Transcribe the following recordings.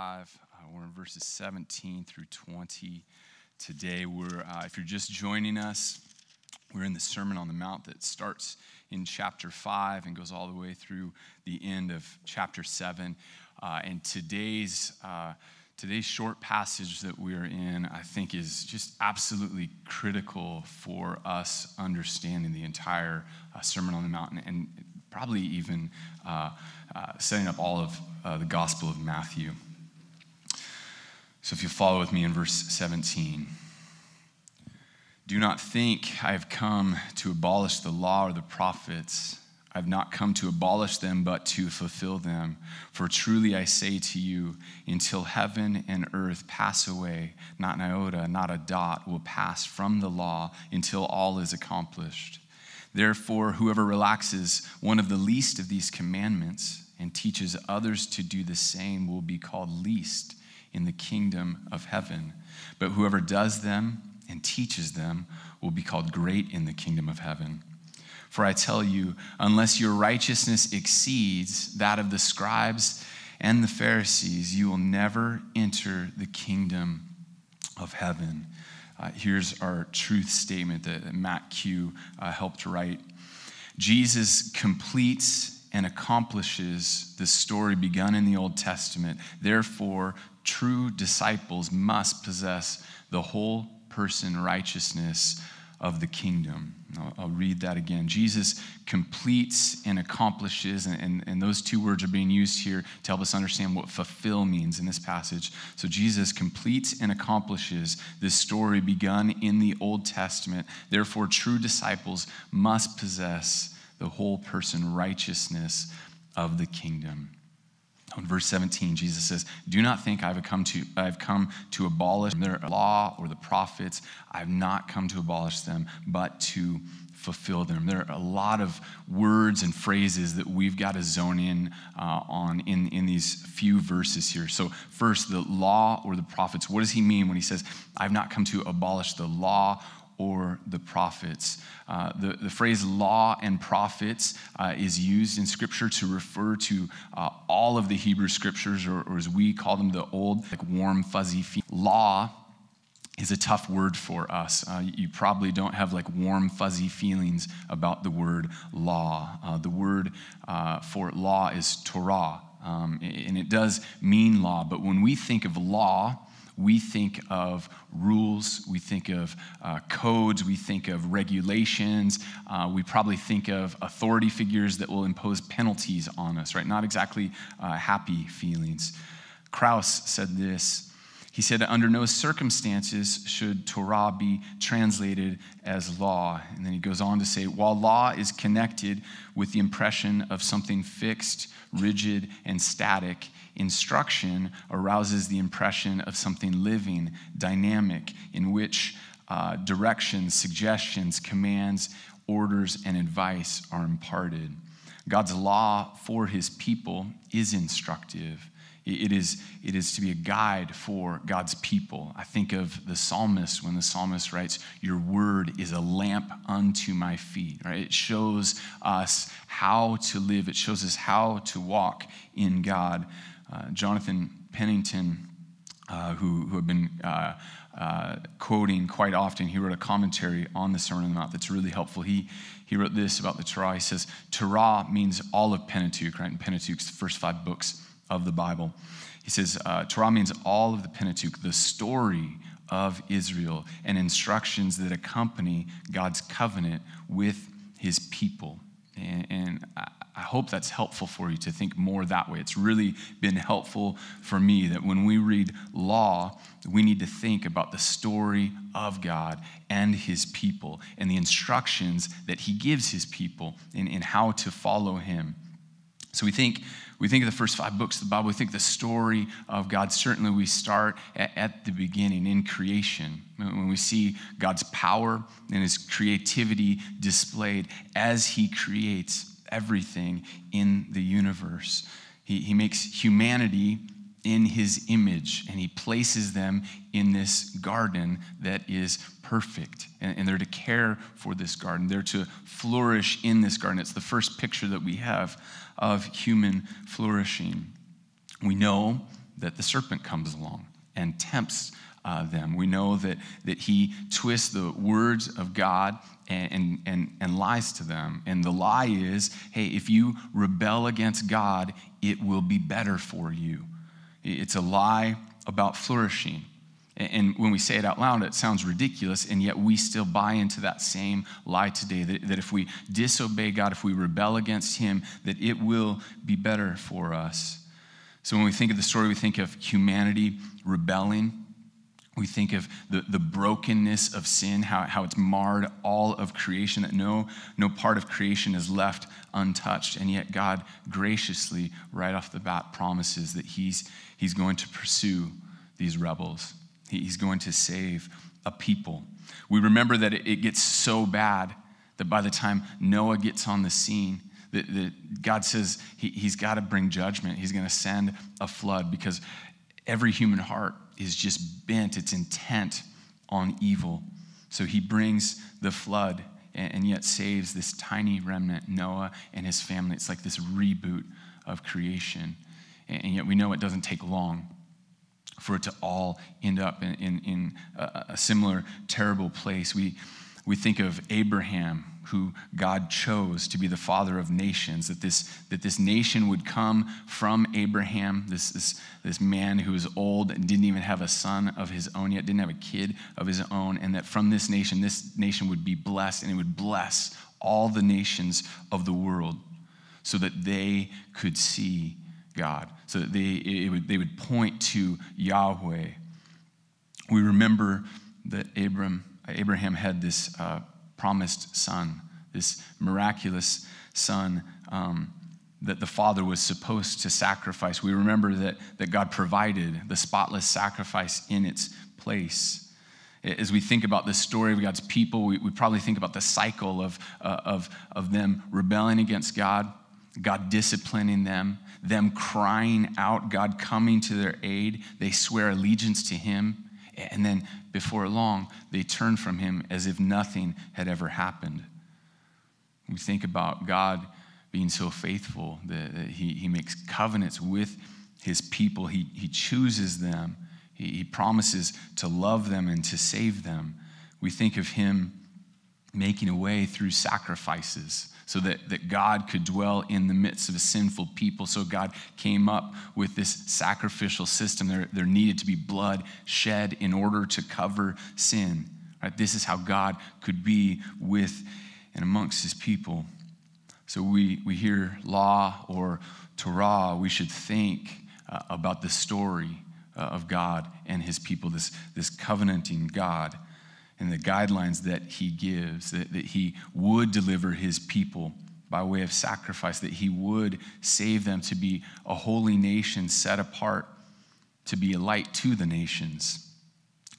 5. Uh, we're in verses 17 through 20 today. We're, uh, if you're just joining us, we're in the Sermon on the Mount that starts in chapter 5 and goes all the way through the end of chapter 7. Uh, and today's, uh, today's short passage that we're in, I think, is just absolutely critical for us understanding the entire uh, Sermon on the Mount and, probably even uh, uh, setting up all of uh, the Gospel of Matthew. So if you follow with me in verse 17. Do not think I have come to abolish the law or the prophets. I have not come to abolish them, but to fulfill them. For truly I say to you, until heaven and earth pass away, not an iota, not a dot will pass from the law until all is accomplished. Therefore, whoever relaxes one of the least of these commandments and teaches others to do the same will be called least in the kingdom of heaven. But whoever does them and teaches them will be called great in the kingdom of heaven. For I tell you, unless your righteousness exceeds that of the scribes and the Pharisees, you will never enter the kingdom of heaven. Uh, here's our truth statement that Matt Q uh, helped write Jesus completes and accomplishes the story begun in the Old Testament. Therefore, true disciples must possess the whole person righteousness of the kingdom. I'll, I'll, read that again. Jesus completes and accomplishes, and, and, and, those two words are being used here to help us understand what fulfill means in this passage. So, Jesus completes and accomplishes this story begun in the Old Testament. Therefore, true disciples must possess the whole person righteousness of the kingdom. In verse 17, Jesus says, Do not think I've come to, I've come to abolish their law or the prophets. I've not come to abolish them, but to fulfill them. There are a lot of words and phrases that we've got to zone in uh, on in, in these few verses here. So, first, the law or the prophets. What does he mean when he says, I've not come to abolish the law or the prophets. Uh, the, the phrase law and prophets uh, is used in Scripture to refer to uh, all of the Hebrew Scriptures, or, or, as we call them, the old, like warm, fuzzy feet. Law is a tough word for us. Uh, you probably don't have like warm, fuzzy feelings about the word law. Uh, the word uh, for law is Torah, um, and it does mean law, but when we think of law, we think of rules, we think of uh, codes, we think of regulations, uh, we probably think of authority figures that will impose penalties on us, right? Not exactly uh, happy feelings. Kraus said this. He said, Under no circumstances should Torah be translated as law. And then he goes on to say, While law is connected with the impression of something fixed, rigid, and static, Instruction arouses the impression of something living, dynamic, in which uh, directions, suggestions, commands, orders, and advice are imparted. God's law for his people is instructive. It is, it is to be a guide for God's people. I think of the psalmist when the psalmist writes, Your word is a lamp unto my feet. Right? It shows us how to live, it shows us how to walk in God. Uh, Jonathan Pennington, uh, who, who have been uh, uh, quoting quite often, he wrote a commentary on the Sermon on the Mount that's really helpful. He, he wrote this about the Torah. He says, Torah means all of Pentateuch, right? And Pentateuch's the first five books of the Bible. He says, uh, Torah means all of the Pentateuch, the story of Israel, and instructions that accompany God's covenant with his people. And, and I hope that's helpful for you to think more that way. It's really been helpful for me that when we read law, we need to think about the story of God and his people and the instructions that he gives his people in, in how to follow him. So we think we think of the first five books of the Bible, we think the story of God. Certainly, we start at, at, the beginning in creation when we see God's power and his creativity displayed as he creates everything in the universe. He, he makes humanity in his image and he places them in this garden that is perfect. And, and, they're to care for this garden, they're to flourish in this garden. It's the first picture that we have of human flourishing. We know that the serpent comes along and tempts uh, them. We know that, that he twists the words of God and, and, and, and lies to them. And the lie is hey, if you rebel against God, it will be better for you. It's a lie about flourishing. And when we say it out loud, it sounds ridiculous, and yet we still buy into that same lie today that, that if we disobey God, if we rebel against Him, that it will be better for us. So when we think of the story, we think of humanity rebelling. We think of the, the brokenness of sin, how, how it's marred all of creation, that no, no part of creation is left untouched. And yet, God graciously, right off the bat, promises that He's, he's going to pursue these rebels. He's going to save a people. We remember that it gets so bad that by the time Noah gets on the scene, that, God says he, he's got to bring judgment. He's going to send a flood because every human heart is just bent, it's intent on evil. So he brings the flood and, yet saves this tiny remnant, Noah and his family. It's like this reboot of creation. And yet we know it doesn't take long for it to all end up in, in, in a, a, similar terrible place. We, we think of Abraham, who God chose to be the father of nations, that this, that this nation would come from Abraham, this, this, this man who was old and didn't even have a son of his own yet, didn't have a kid of his own, and that from this nation, this nation would be blessed, and it would bless all the nations of the world so that they could see God, so that they, would, they would point to Yahweh. We remember that Abram, Abraham had this uh, promised son, this miraculous son um, that the father was supposed to sacrifice. We remember that, that God provided the spotless sacrifice in its place. As we think about the story of God's people, we, we probably think about the cycle of, uh, of, of them rebelling against God, God disciplining them, them crying out, God coming to their aid. They swear allegiance to Him. And then before long, they turn from Him as if nothing had ever happened. We think about God being so faithful that He, he makes covenants with His people, He, he chooses them, he, he promises to love them and to save them. We think of Him making a way through sacrifices so that, that God could dwell in the midst of a sinful people. So God came up with this sacrificial system. There, there needed to be blood shed in order to cover sin. Right? This is how God could be with and amongst his people. So we, we hear law or Torah, we should think uh, about the story uh, of God and his people, this, this covenanting God and the guidelines that he gives, that, that he would deliver his people by way of sacrifice, that he would save them to be a holy nation set apart, to be a light to the nations.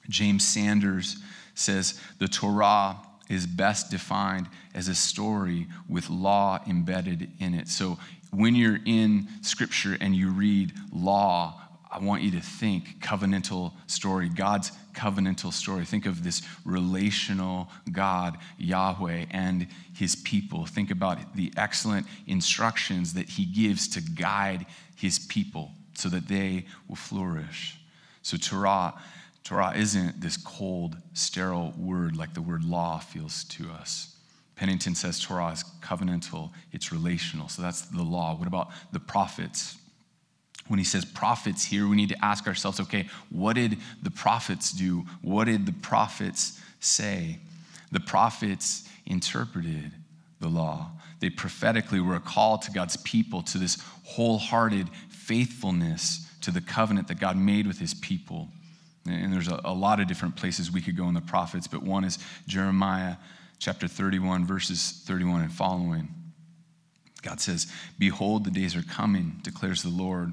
James Sanders says the Torah is best defined as a story with law embedded in it. So when you're in scripture and you read law, I want you to think covenantal story, God's covenantal story. Think of this relational God, Yahweh, and his people. Think about the excellent instructions that he gives to guide his people so that they will flourish. So, Torah, Torah isn't this cold, sterile word like the word law feels to us. Pennington says Torah is covenantal, it's relational. So, that's the law. What about the prophets? When he says prophets here, we need to ask ourselves okay, what did the prophets do? What did the prophets say? The prophets interpreted the law. They prophetically were a call to God's people to this wholehearted faithfulness to the covenant that God made with his people. And there's a, a lot of different places we could go in the prophets, but one is Jeremiah chapter 31, verses 31 and following. God says, Behold, the days are coming, declares the Lord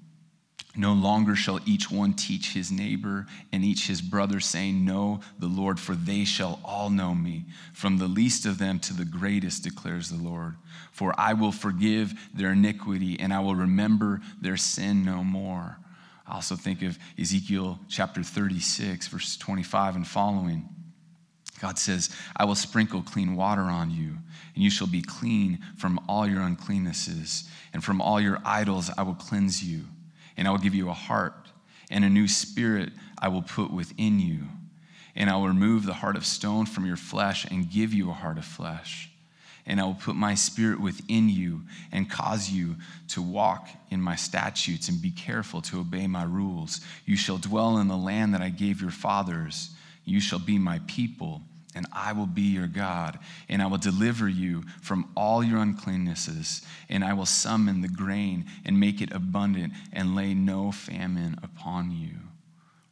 No longer shall each one teach his neighbor and each his brother, saying, Know the Lord, for they shall all know me, from the least of them to the greatest, declares the Lord. For I will forgive their iniquity, and I will remember their sin no more. I also think of Ezekiel chapter 36, verse 25 and following. God says, I will sprinkle clean water on you, and you shall be clean from all your uncleannesses, and from all your idols I will cleanse you and I will give you a heart, and a new spirit I will put within you. And I will remove the heart of stone from your flesh and give you a heart of flesh. And I will put my spirit within you and cause you to walk in my statutes and be careful to obey my rules. You shall dwell in the land that I gave your fathers. You shall be my people and I will be your God, and I will deliver you from all your uncleannesses, and I will summon the grain and make it abundant, and lay no famine upon you.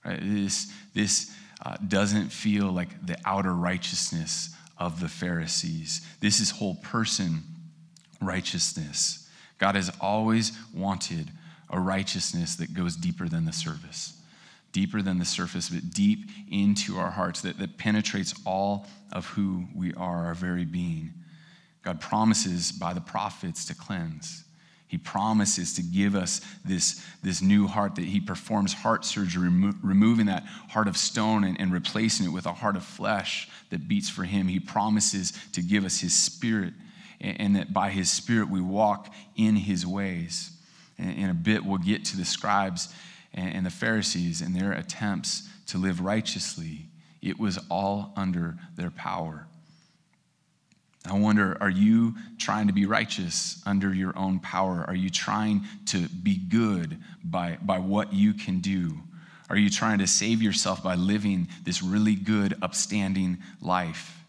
Right? This, this uh, doesn't feel like the outer righteousness of the Pharisees. This is whole person righteousness. God has always wanted a righteousness that goes deeper than the surface deeper than the surface, but deep into our hearts, that, that penetrates all of who we are, our very being. God promises by the prophets to cleanse. He promises to give us this, this new heart, that He performs heart surgery, remo- removing that heart of stone and, and replacing it with a heart of flesh that beats for Him. He promises to give us His Spirit, and, and that by His Spirit we walk in His ways. And in a bit, we'll get to the scribes and, the Pharisees and their attempts to live righteously, it was all under their power. I wonder, are you trying to be righteous under your own power? Are you trying to be good by, by what you can do? Are you trying to save yourself by living this really good, upstanding life?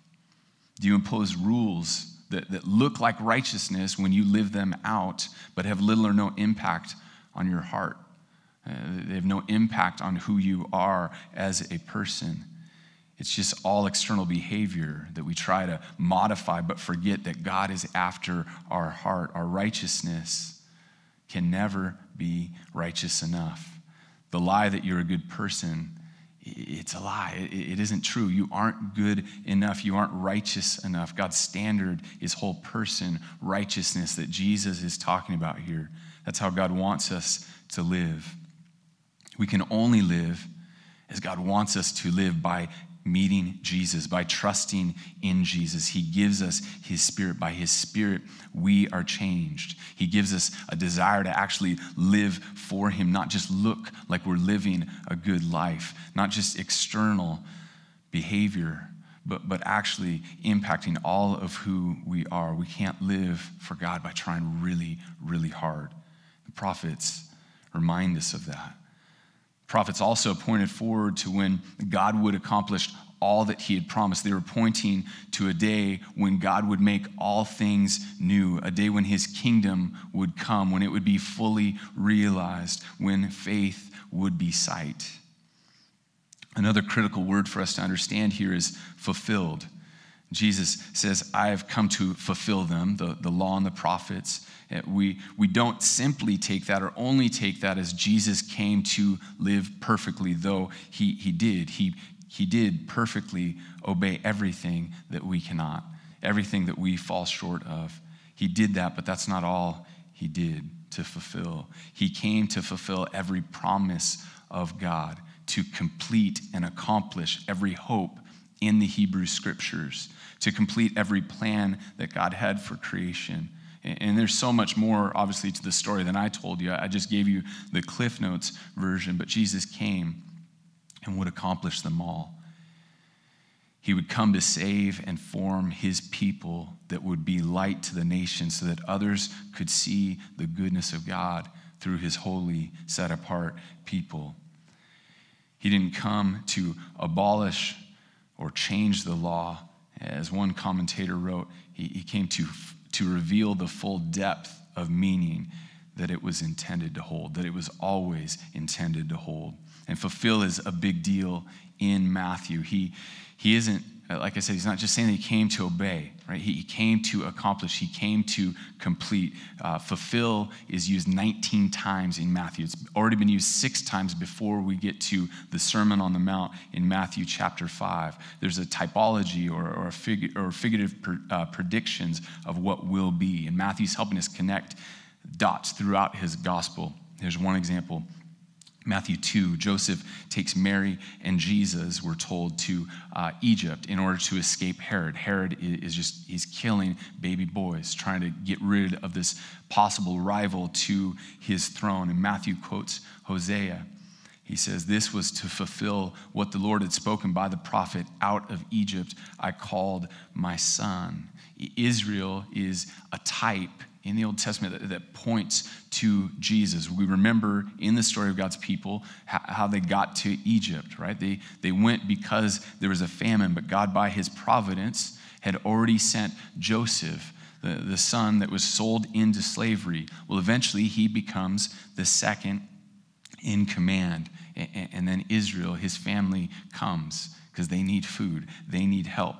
Do you impose rules that, that look like righteousness when you live them out, but have little or no impact on your heart? Uh, they have no impact on who you are as a person. It's just all external behavior that we try to modify, but forget that God is after our heart. Our righteousness can never be righteous enough. The lie that you're a good person, it's a lie. It isn't true. You aren't good enough. You aren't righteous enough. God's standard is whole person righteousness that Jesus is talking about here. That's how God wants us to live. We can only live as God wants us to live by meeting Jesus, by trusting in Jesus. He gives us His Spirit. By His Spirit, we are changed. He gives us a desire to actually live for Him, not just look like we're living a good life, not just external behavior, but, but actually impacting all of who we are. We can't live for God by trying really, really hard. The prophets remind us of that. Prophets also pointed forward to when God would accomplish all that he had promised. They were pointing to a day when God would make all things new, a day when his kingdom would come, when it would be fully realized, when faith would be sight. Another critical word for us to understand here is fulfilled. Jesus says, I have come to fulfill them, the, the law and the prophets. We, we don't simply take that or only take that as Jesus came to live perfectly, though he, he did. He, he did perfectly obey everything that we cannot, everything that we fall short of. He did that, but that's not all he did to fulfill. He came to fulfill every promise of God, to complete and accomplish every hope in the Hebrew scriptures, to complete every plan that God had for creation. And there's so much more, obviously, to the story than I told you. I just gave you the Cliff Notes version, but Jesus came and would accomplish them all. He would come to save and form his people that would be light to the nations so that others could see the goodness of God through his holy, set apart people. He didn't come to abolish or change the law. As one commentator wrote, he, he came to to reveal the full depth of meaning that it was intended to hold, that it was always intended to hold. And fulfill is a big deal in Matthew. He, he isn't like I said, he's not just saying that he came to obey, right? He, he came to accomplish, he came to complete. Uh, fulfill is used 19 times in Matthew. It's already been used six times before we get to the Sermon on the Mount in Matthew chapter 5. There's a typology or, or, a fig- or figurative per, uh, predictions of what will be. And Matthew's helping us connect dots throughout his gospel. Here's one example. Matthew 2, Joseph takes Mary and Jesus, we're told, to uh, Egypt in order to escape Herod. Herod is just, he's killing baby boys, trying to get rid of this possible rival to his throne. And Matthew quotes Hosea. He says, This was to fulfill what the Lord had spoken by the prophet out of Egypt, I called my son. Israel is a type in the Old Testament that, that, points to Jesus. We remember in the story of God's people how, how, they got to Egypt, right? They, they went because there was a famine, but God, by his providence, had already sent Joseph, the, the son that was sold into slavery. Well, eventually he becomes the second in command. And, and then Israel, his family, comes because they need food, they need help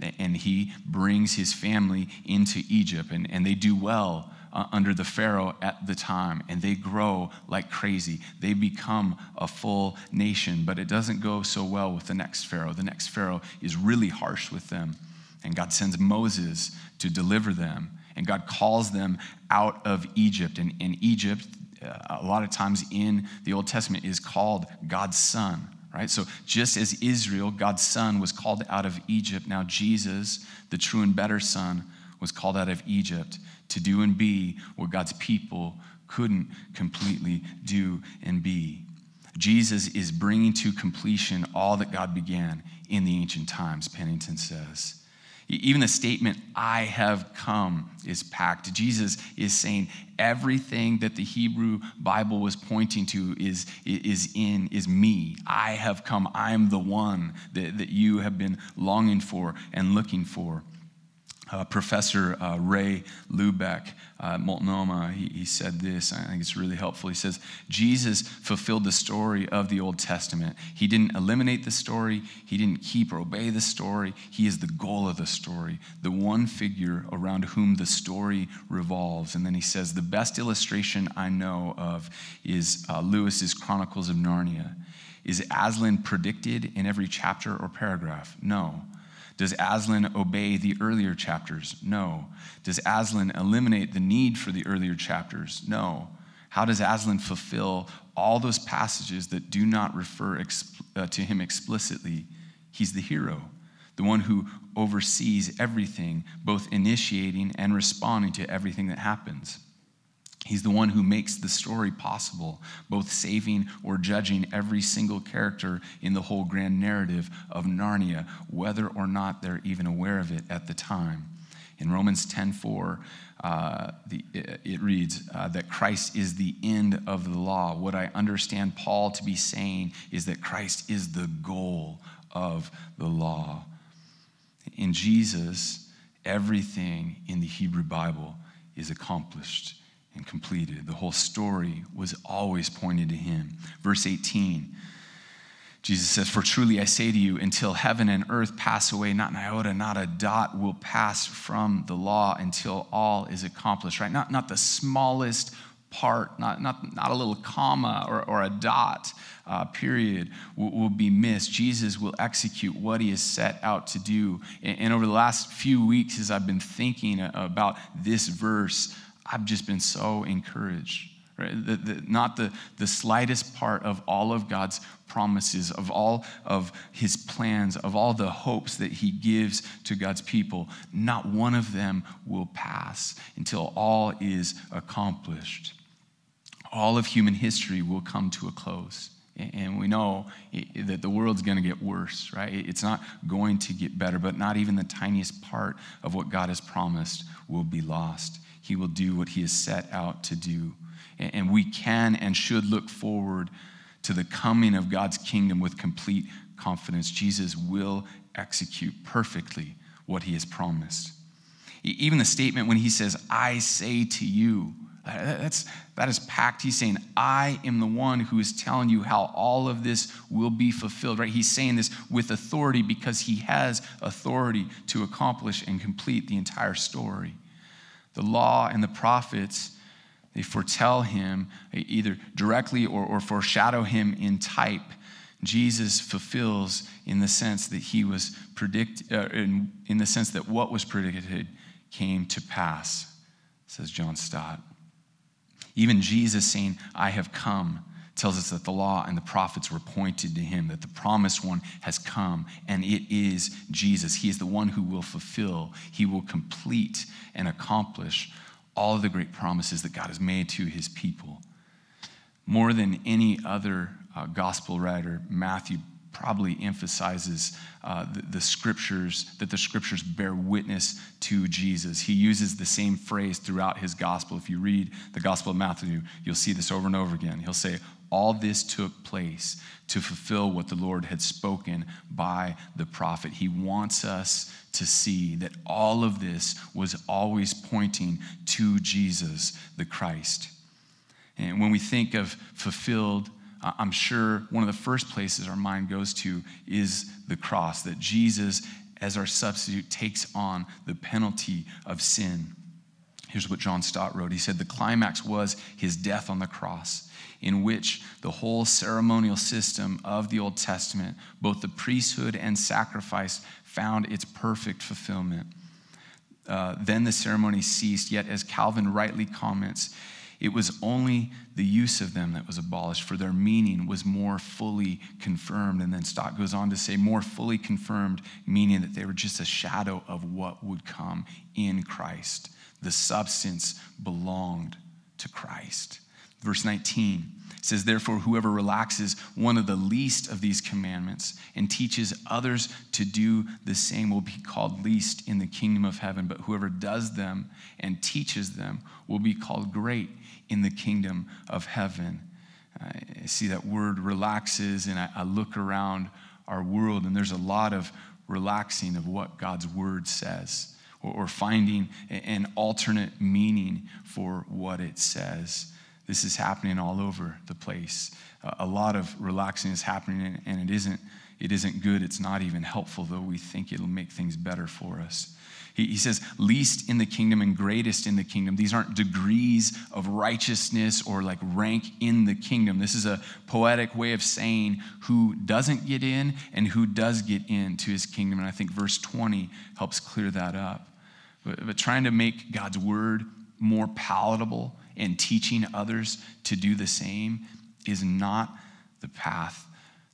and he brings his family into Egypt, and, and they do well uh, under the Pharaoh at the time, and they grow like crazy. They become a full nation, but it doesn't go so well with the next Pharaoh. The next Pharaoh is really harsh with them, and God sends Moses to deliver them, and God calls them out of Egypt. And, and Egypt, uh, a lot of times in the Old Testament, is called God's son right? So just as Israel, God's son, was called out of Egypt, now Jesus, the true and better son, was called out of Egypt to do and be what God's people couldn't completely do and be. Jesus is bringing to completion all that God began in the ancient times, Pennington says. Even the statement, I have come, is packed. Jesus is saying everything that the Hebrew Bible was pointing to is, is in, is me. I have come. I'm the one that, that you have been longing for and looking for. Uh, Professor uh, Ray Lubeck, uh, Multnomah, he, he, said this. I think it's really helpful. He says, Jesus fulfilled the story of the Old Testament. He didn't eliminate the story, he didn't keep or obey the story. He is the goal of the story, the one figure around whom the story revolves. And then he says, The best illustration I know of is uh, Lewis's Chronicles of Narnia. Is Aslan predicted in every chapter or paragraph? No. Does Aslan obey the earlier chapters? No. Does Aslan eliminate the need for the earlier chapters? No. How does Aslan fulfill all those passages that do not refer uh, to him explicitly? He's the hero, the one who oversees everything, both initiating and responding to everything that happens. He's the one who makes the story possible, both saving or judging every single character in the whole grand narrative of Narnia, whether or not they're even aware of it at the time. In Romans 10:4, uh, it reads uh, that Christ is the end of the law. What I understand Paul to be saying is that Christ is the goal of the law. In Jesus, everything in the Hebrew Bible is accomplished and completed. The whole story was always pointed to him. Verse 18, Jesus says, For truly I say to you, until heaven and earth pass away, not an iota, not a dot will pass from the law until all is accomplished, right? Not, not the smallest part, not, not, not a little comma or, or a dot, uh, period, will, will, be missed. Jesus will execute what he has set out to do. And, and over the last few weeks, as I've been thinking about this verse, I've just been so encouraged. Right? The, the, not the, the slightest part of all of God's promises, of all of his plans, of all the hopes that he gives to God's people, not one of them will pass until all is accomplished. All of human history will come to a close. And we know that the world's going to get worse, right? It's not going to get better, but not even the tiniest part of what God has promised will be lost he will do what he has set out to do. And we can and should look forward to the coming of God's kingdom with complete confidence. Jesus will execute perfectly what he has promised. Even the statement when he says, I say to you, uh, That's, that is packed. He's saying, I am the one who is telling you how all of this will be fulfilled, right? He's saying this with authority because he has authority to accomplish and complete the entire story. The law and the prophets, they foretell him either directly or, or foreshadow him in type. Jesus fulfills in the sense that he was predicted, uh, in, in the sense that what was predicted came to pass, says John Stott. Even Jesus saying, I have come, tells us that the law and the prophets were pointed to him, that the promised one has come, and it is Jesus. He is the one who will fulfill, he will complete and accomplish all of the great promises that God has made to his people. More than any other uh, gospel writer, Matthew probably emphasizes uh, the, the, scriptures, that the scriptures bear witness to Jesus. He uses the same phrase throughout his gospel. If you read the Gospel of Matthew, you'll see this over and over again. He'll say, All this took place to fulfill what the Lord had spoken by the prophet. He wants us to see that all of this was always pointing to Jesus, the Christ. And when we think of fulfilled, I'm sure one of the first places our mind goes to is the cross, that Jesus, as our substitute, takes on the penalty of sin. Here's what John Stott wrote. He said, The climax was his death on the cross, in which the whole ceremonial system of the Old Testament, both the priesthood and sacrifice, found its perfect fulfillment. Uh, then the ceremony ceased, yet, as Calvin rightly comments, it was only the use of them that was abolished, for their meaning was more fully confirmed. And then Stott goes on to say, more fully confirmed, meaning that they were just a shadow of what would come in Christ. The substance belonged to Christ. Verse 19 says, Therefore, whoever relaxes one of the least of these commandments and teaches others to do the same will be called least in the kingdom of heaven. But whoever does them and teaches them will be called great in the kingdom of heaven. I see that word relaxes, and I, I look around our world, and there's a lot of relaxing of what God's word says, or finding an alternate meaning for what it says. This is happening all over the place. A lot of relaxing is happening, and it isn't, it isn't good. It's not even helpful, though we think it'll make things better for us. He, he says, least in the kingdom and greatest in the kingdom. These aren't degrees of righteousness or like rank in the kingdom. This is a poetic way of saying who doesn't get in and who does get into his kingdom. And I think verse 20 helps clear that up. But, but trying to make God's word more palatable and teaching others to do the same is not the path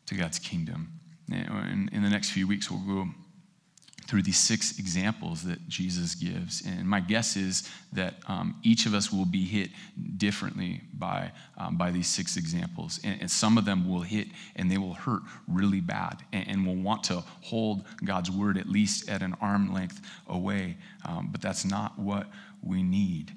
to God's kingdom. In, in the next few weeks, we'll go through these six examples that Jesus gives. And my guess is that um, each of us will be hit differently by, um, by these six examples. And, and, some of them will hit and they will hurt really bad. And, and will want to hold God's word at least at an arm length away. Um, but that's not what we need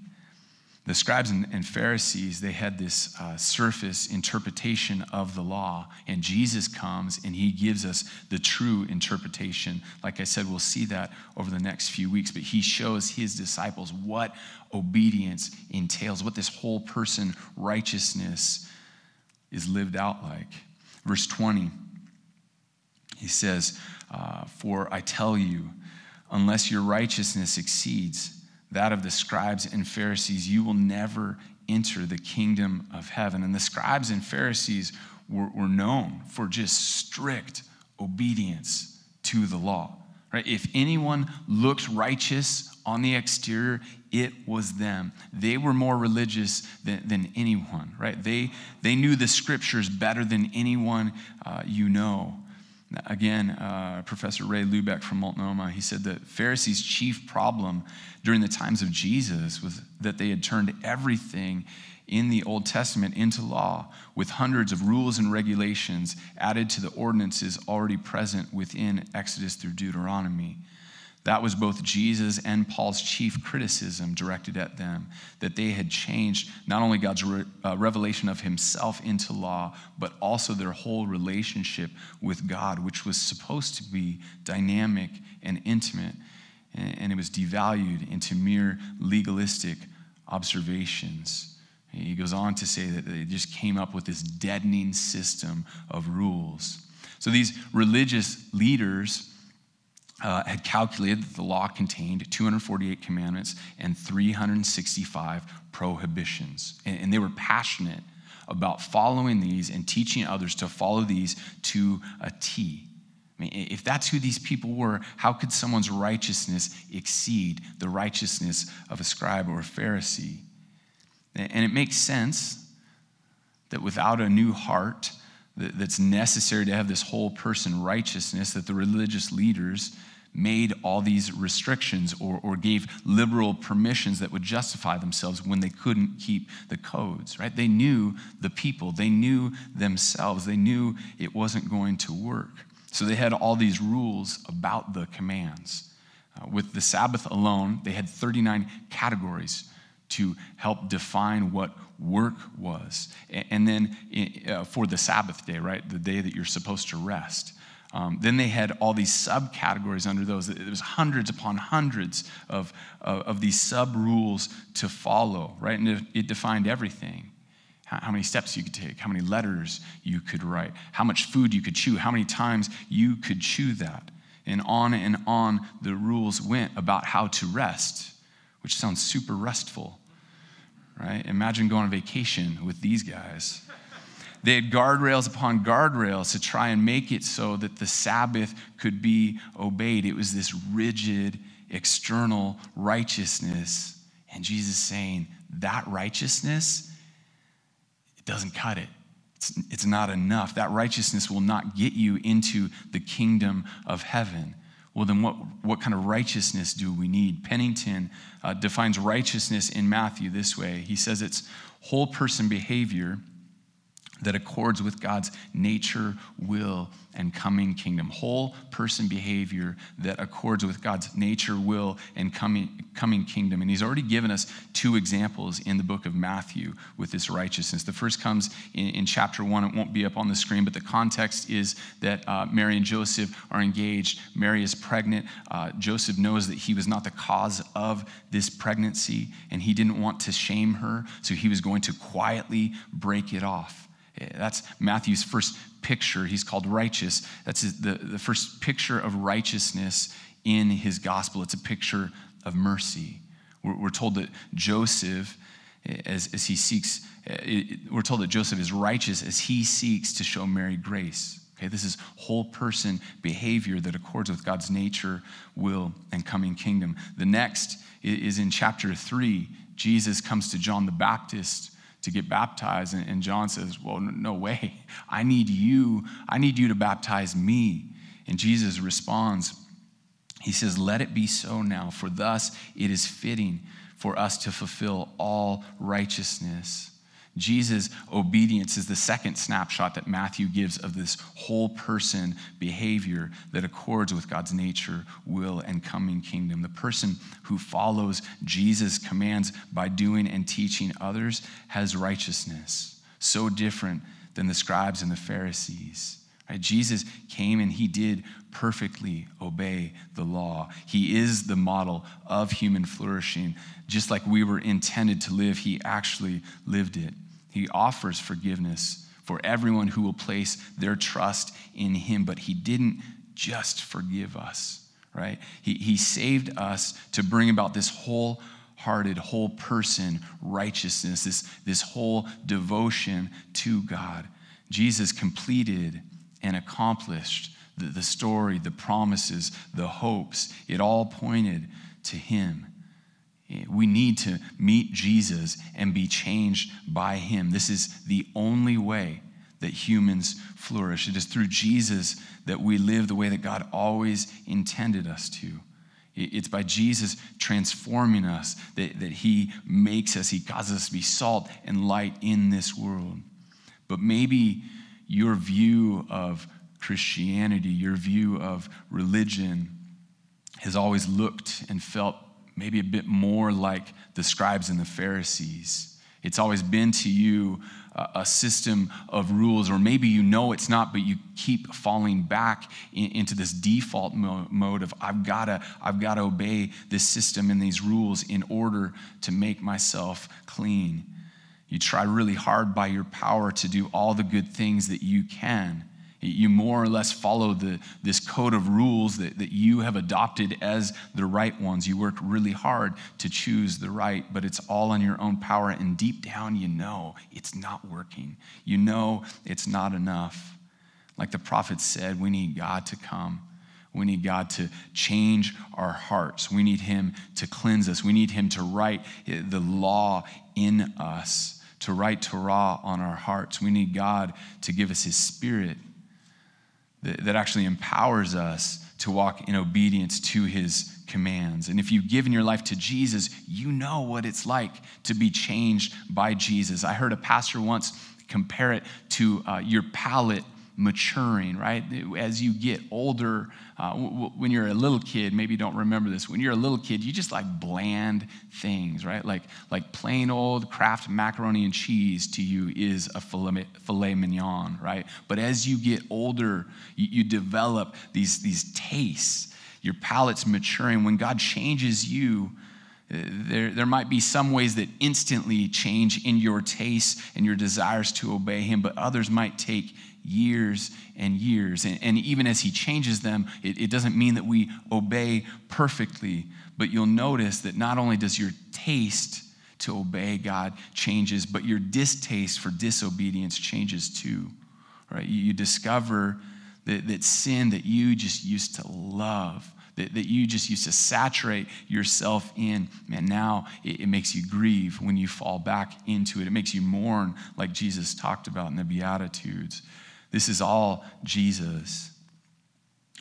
the scribes and, and Pharisees, they had this uh, surface interpretation of the law, and Jesus comes and he gives us the true interpretation. Like I said, we'll see that over the next few weeks, but he shows his disciples what obedience entails, what this whole person righteousness is lived out like. Verse 20, he says, uh, For I tell you, unless your righteousness exceeds that of the scribes and Pharisees, you will never enter the kingdom of heaven. And the scribes and Pharisees were, were known for just strict obedience to the law. Right? If anyone looked righteous on the exterior, it was them. They were more religious than, than anyone, right? They, they knew the scriptures better than anyone uh, you know. Again, uh, Professor Ray Lubeck from Multnomah, he said that Pharisees' chief problem during the times of Jesus was that they had turned everything in the Old Testament into law with hundreds of rules and regulations added to the ordinances already present within Exodus through Deuteronomy. That was both Jesus and Paul's chief criticism directed at them, that they had changed not only God's re- uh, revelation of himself into law, but also their whole relationship with God, which was supposed to be dynamic and intimate. And, and it was devalued into mere legalistic observations. He goes on to say that they just came up with this deadening system of rules. So these religious leaders uh, had calculated that the law contained 248 commandments and 365 prohibitions. And, and they were passionate about following these and teaching others to follow these to a T. I mean, if that's who these people were, how could someone's righteousness exceed the righteousness of a scribe or a Pharisee? And it makes sense that without a new heart that's necessary to have this whole person righteousness, that the religious leaders made all these restrictions or, or gave liberal permissions that would justify themselves when they couldn't keep the codes, right? They knew the people, they knew themselves, they knew it wasn't going to work. So they had all these rules about the commands. Uh, with the Sabbath alone, they had 39 categories to help define what work was. And then uh, for the Sabbath day, right, the day that you're supposed to rest. Um, then they had all these subcategories under those. There was hundreds upon hundreds of, of, of these sub rules to follow, right? And it, defined everything. How, many steps you could take, how many letters you could write, how much food you could chew, how many times you could chew that. And on and on the rules went about how to rest, which sounds super restful, right? Imagine going on vacation with these guys. They had guardrails upon guardrails to try and make it so that the Sabbath could be obeyed. It was this rigid, external righteousness. And Jesus saying, that righteousness, it doesn't cut it. It's, it's not enough. That righteousness will not get you into the kingdom of heaven. Well, then what, what kind of righteousness do we need? Pennington uh, defines righteousness in Matthew this way he says it's whole person behavior that accords with God's nature, will, and coming kingdom. Whole person behavior that accords with God's nature, will, and coming, coming kingdom. And he's already given us two examples in the book of Matthew with this righteousness. The first comes in, in chapter one. It won't be up on the screen, but the context is that uh, Mary and Joseph are engaged. Mary is pregnant. Uh, Joseph knows that he was not the cause of this pregnancy, and he didn't want to shame her, so he was going to quietly break it off. That's Matthew's first picture. He's called righteous. That's the, the first picture of righteousness in his gospel. It's a picture of mercy. We're, we're told that Joseph, as, as he seeks, we're told that Joseph is righteous as he seeks to show Mary grace. Okay, this is whole person behavior that accords with God's nature, will, and coming kingdom. The next is in chapter three. Jesus comes to John the Baptist to get baptized. And, John says, Well, no way. I need you. I need you to baptize me. And Jesus responds, He says, Let it be so now, for thus it is fitting for us to fulfill all righteousness. Jesus' obedience is the second snapshot that Matthew gives of this whole person behavior that accords with God's nature, will, and coming kingdom. The person who follows Jesus' commands by doing and teaching others has righteousness, so different than the scribes and the Pharisees. Right? Jesus came and he did perfectly obey the law. He is the model of human flourishing. Just like we were intended to live, he actually lived it. He offers forgiveness for everyone who will place their trust in him, but he didn't just forgive us, right? He, he saved us to bring about this whole hearted, whole person righteousness, this, this whole devotion to God. Jesus completed and accomplished the, the story, the promises, the hopes. It all pointed to him. Eh, we need to meet Jesus and be changed by him. This is the only way that humans flourish. It is through Jesus that we live the way that God always intended us to. It's by Jesus transforming us that, that he makes us, he causes us to be salt and light in this world. But maybe your view of Christianity, your view of religion, has always looked and felt maybe a bit more like the scribes and the Pharisees. It's always been to you a system of rules, or maybe you know it's not, but you keep falling back in, into this default mo- mode of I've gotta, I've gotta obey this system and these rules in order to make myself clean. You try really hard by your power to do all the good things that you can. You more or less follow the, this code of rules that, that you have adopted as the right ones. You work really hard to choose the right, but it's all on your own power. And deep down, you know it's not working. You know it's not enough. Like the prophet said, we need God to come. We need God to change our hearts. We need Him to cleanse us. We need Him to write the law in us, to write Torah on our hearts. We need God to give us His Spirit that, that actually empowers us to walk in obedience to his commands. And if you've given your life to Jesus, you know what it's like to be changed by Jesus. I heard a pastor once compare it to uh, your palate maturing, right? As you get older, uh, w- when you're a little kid, maybe you don't remember this. When you're a little kid, you just like bland things, right? Like, like plain old Kraft macaroni and cheese to you is a filet, filet mignon, right? But as you get older, you, you develop these, these tastes. Your palate's maturing. When God changes you, uh, there, there might be some ways that instantly change in your tastes and your desires to obey Him, but others might take years and years. And, and even as He changes them, it, it doesn't mean that we obey perfectly, but you'll notice that not only does your taste to obey God changes, but your distaste for disobedience changes too. Right? You, you discover that, that sin that you just used to love that, that you just used to saturate yourself in, man, now it, it makes you grieve when you fall back into it. It makes you mourn, like Jesus talked about in the Beatitudes. This is all Jesus,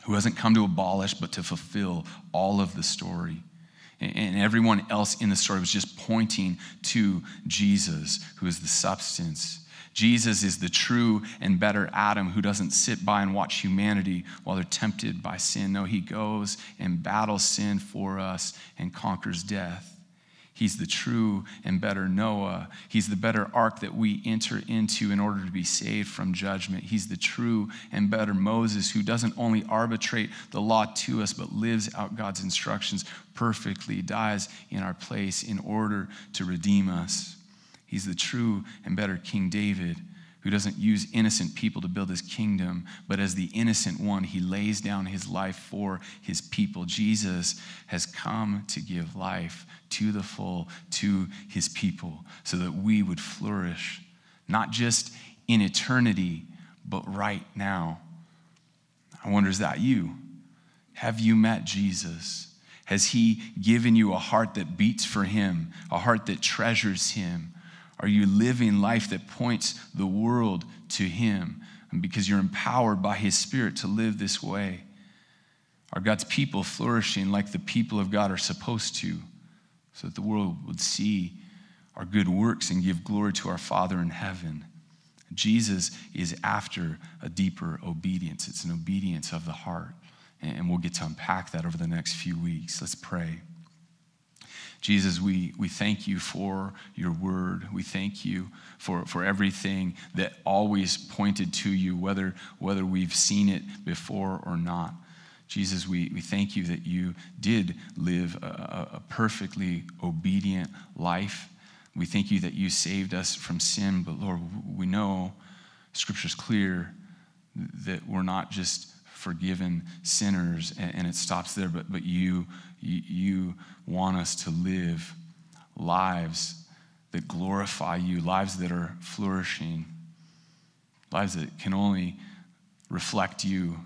who hasn't come to abolish, but to fulfill all of the story. And everyone else in the story was just pointing to Jesus, who is the substance Jesus is the true and better Adam who doesn't sit by and watch humanity while they're tempted by sin. No, he goes and battles sin for us and conquers death. He's the true and better Noah. He's the better ark that we enter into in order to be saved from judgment. He's the true and better Moses who doesn't only arbitrate the law to us, but lives out God's instructions perfectly, dies in our place in order to redeem us. He's the true and better King David who doesn't use innocent people to build his kingdom, but as the innocent one, he lays down his life for his people. Jesus has come to give life to the full to his people so that we would flourish, not just in eternity, but right now. I wonder, is that you? Have you met Jesus? Has he given you a heart that beats for him, a heart that treasures him? Are you living life that points the world to Him? And because you're empowered by His Spirit to live this way. Are God's people flourishing like the people of God are supposed to, so that the world would see our good works and give glory to our Father in heaven? Jesus is after a deeper obedience. It's an obedience of the heart. And we'll get to unpack that over the next few weeks. Let's pray. Jesus, we, we thank you for your word. We thank you for, for everything that always pointed to you, whether, whether we've seen it before or not. Jesus, we, we thank you that you did live a, a perfectly obedient life. We thank you that you saved us from sin, but Lord, we know Scripture's clear that we're not just forgiven sinners and, and it stops there, but, but you, you, you want us to live lives that glorify you, lives that are flourishing, lives that can only reflect you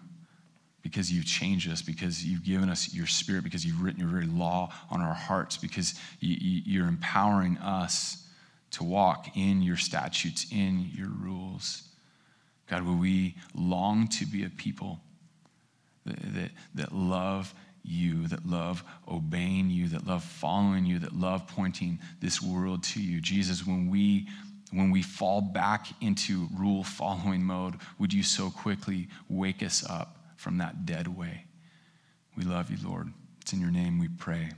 because you've changed us, because you've given us your spirit, because you've written your very law on our hearts, because you, are empowering us to walk in your statutes, in your rules. God, will we long to be a people that, that, love you, that love obeying you, that love following you, that love pointing this world to you. Jesus, when we when we fall back into rule following mode, would you so quickly wake us up from that dead way? We love you, Lord. It's in your name we pray.